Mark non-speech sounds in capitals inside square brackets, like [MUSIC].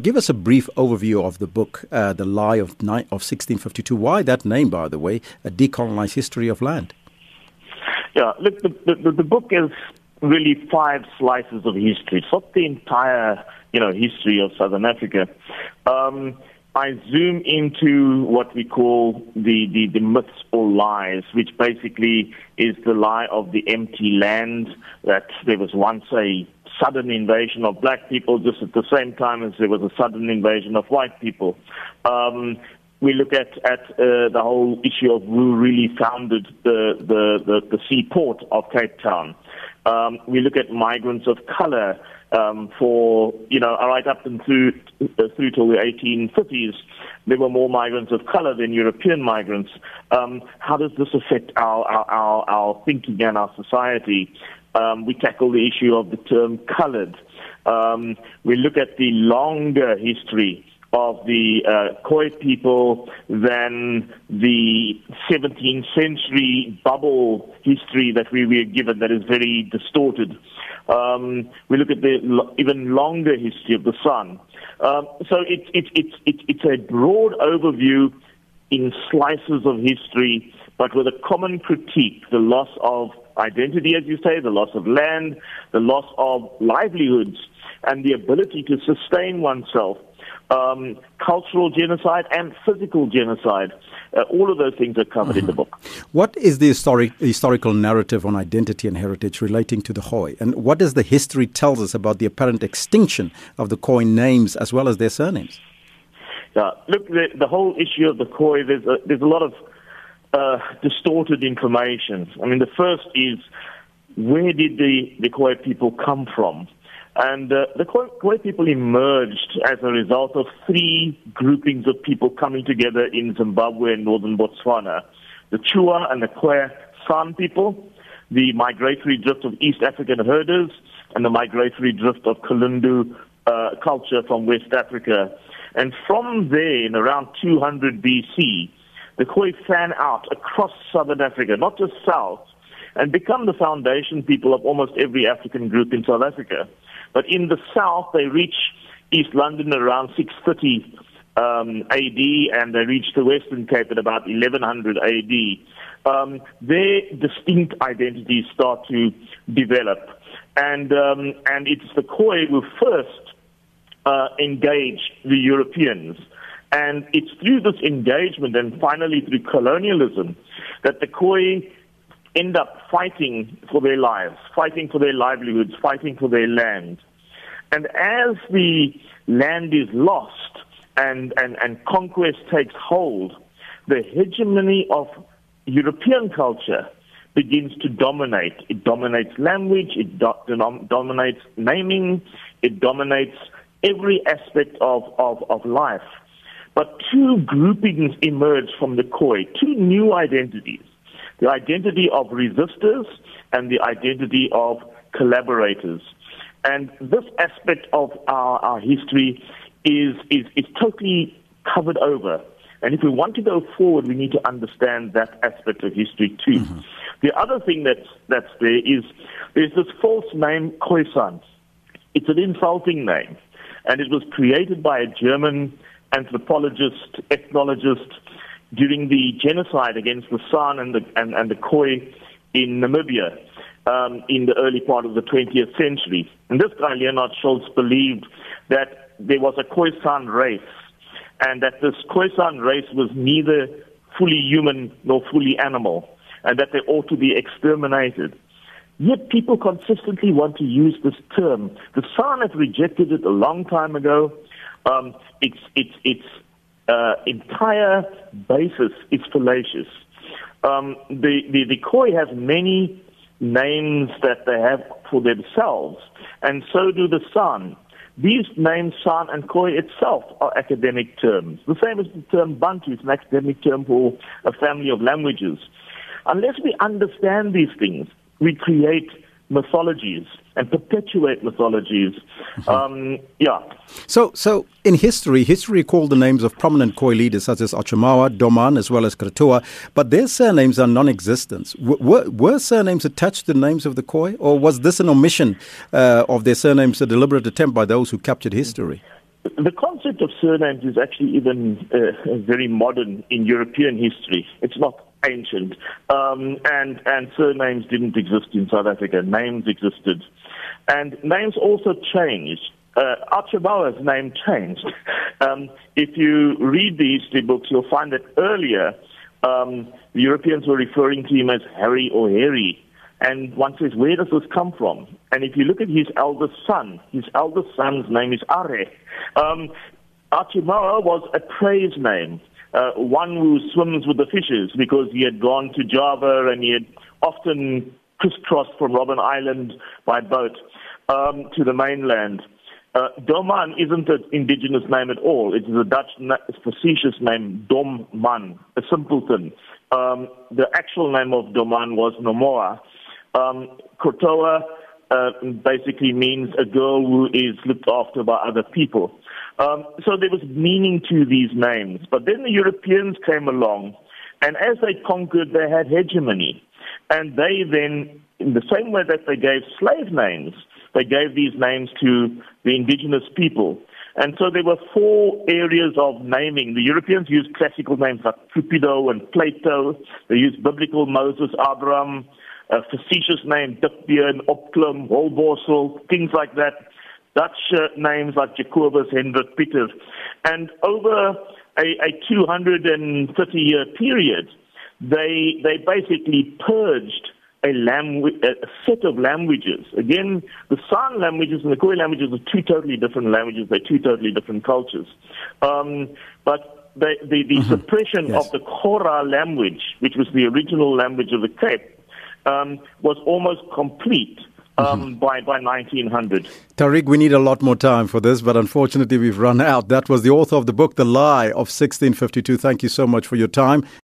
Give us a brief overview of the book, uh, The Lie of, Ni- of 1652. Why that name, by the way, A Decolonized History of Land? Yeah, look, the, the, the book is really five slices of history. It's not the entire, you know, history of Southern Africa. Um, I zoom into what we call the, the, the myths or lies, which basically is the lie of the empty land, that there was once a sudden invasion of black people just at the same time as there was a sudden invasion of white people. Um, we look at, at uh, the whole issue of who really founded the, the, the, the seaport of Cape Town. Um, we look at migrants of color um, for, you know, right up and through, uh, through till the 1850s. There were more migrants of color than European migrants. Um, how does this affect our, our, our, our thinking and our society? Um, we tackle the issue of the term colored. Um, we look at the longer history of the uh, Khoi people than the 17th century bubble history that we were given that is very distorted. Um, we look at the lo- even longer history of the San. Um, so it's it's it's it's it's a broad overview in slices of history, but with a common critique: the loss of identity, as you say, the loss of land, the loss of livelihoods, and the ability to sustain oneself um, cultural genocide and physical genocide. Uh, all of those things are covered mm-hmm. in the book. What is the historic, historical narrative on identity and heritage relating to the Khoi? And what does the history tell us about the apparent extinction of the Khoi names as well as their surnames? Yeah, look, the, the whole issue of the Khoi, there's a, there's a lot of uh, distorted information. I mean, the first is where did the, the Khoi people come from? And uh, the Khoi people emerged as a result of three groupings of people coming together in Zimbabwe and northern Botswana. The Chua and the Khoi San people, the migratory drift of East African herders, and the migratory drift of Kalundu uh, culture from West Africa. And from there, in around 200 BC, the Khoi fan out across southern Africa, not just south, and become the foundation people of almost every African group in South Africa. But in the south, they reach East London around 630 um, AD, and they reach the Western Cape at about 1100 AD. Um, their distinct identities start to develop, and um, and it's the Khoi who first uh, engage the Europeans. And it's through this engagement and finally through colonialism that the Khoi end up fighting for their lives, fighting for their livelihoods, fighting for their land. And as the land is lost and, and, and conquest takes hold, the hegemony of European culture begins to dominate. It dominates language, it do- dominates naming, it dominates every aspect of, of, of life. But two groupings emerge from the Khoi, two new identities the identity of resistors and the identity of collaborators. And this aspect of our, our history is, is, is totally covered over. And if we want to go forward, we need to understand that aspect of history too. Mm-hmm. The other thing that's, that's there is there's this false name, Khoisan. It's an insulting name. And it was created by a German anthropologist, ethnologist, during the genocide against the San and the, and, and the Khoi in Namibia um, in the early part of the 20th century. And this guy, Leonard Schultz, believed that there was a Khoisan race and that this Khoisan race was neither fully human nor fully animal and that they ought to be exterminated. Yet people consistently want to use this term. The San have rejected it a long time ago. Um, its its its uh, entire basis is fallacious. Um, the, the the Khoi have many names that they have for themselves, and so do the San. These names, San and Khoi itself, are academic terms. The same as the term Bantu is an academic term for a family of languages. Unless we understand these things, we create mythologies and perpetuate mythologies. Mm-hmm. Um, yeah. So, so in history, history called the names of prominent Khoi leaders such as Autshumao, Doman, as well as Krotoa, but their surnames are non-existent. were, were, surnames attached to the names of the Khoi, or was this an omission uh, of their surnames, a deliberate attempt by those who captured history? the concept of surnames is actually even uh, very modern in European history. It's not ancient. Um, and, and surnames didn't exist in South Africa. Names existed. And names also changed. Uh, Autshumao's name changed. [LAUGHS] Um, if you read the history books, you'll find that earlier um, the Europeans were referring to him as Harry or Harry. And one says, where does this come from? And if you look at his eldest son, his eldest son's name is Are. Um, Archibauer was a praise name uh, one who swims with the fishes because he had gone to Java and he had often crisscrossed from Robben Island by boat um, to the mainland. Uh, Doman isn't an indigenous name at all. It is a Dutch na- facetious name, Domman, a simpleton. Um, the actual name of Doman was Nomoa. Um, Krotoa uh, basically means a girl who is looked after by other people. Um, so there was meaning to these names. But then the Europeans came along, and as they conquered, they had hegemony. And they then, in the same way that they gave slave names, they gave these names to the indigenous people. And so there were four areas of naming. The Europeans used classical names like Cupido and Plato. They used biblical Moses, Abraham, a facetious name, Dipbian, Opklum, Holborsel, things like that. Dutch uh, names like Jacobus, Hendrik, Peter. And over a, a 230 year period, they, they basically purged a, langu- a set of languages. Again, the San languages and the Khoi languages are two totally different languages. They're two totally different cultures. Um, but the, the, the mm-hmm. suppression yes. of the Kora language, which was the original language of the Cape, um, was almost complete um, mm-hmm. by, by 1900. Tariq, we need a lot more time for this, but unfortunately we've run out. That was the author of the book, The Lie of 1652. Thank you so much for your time.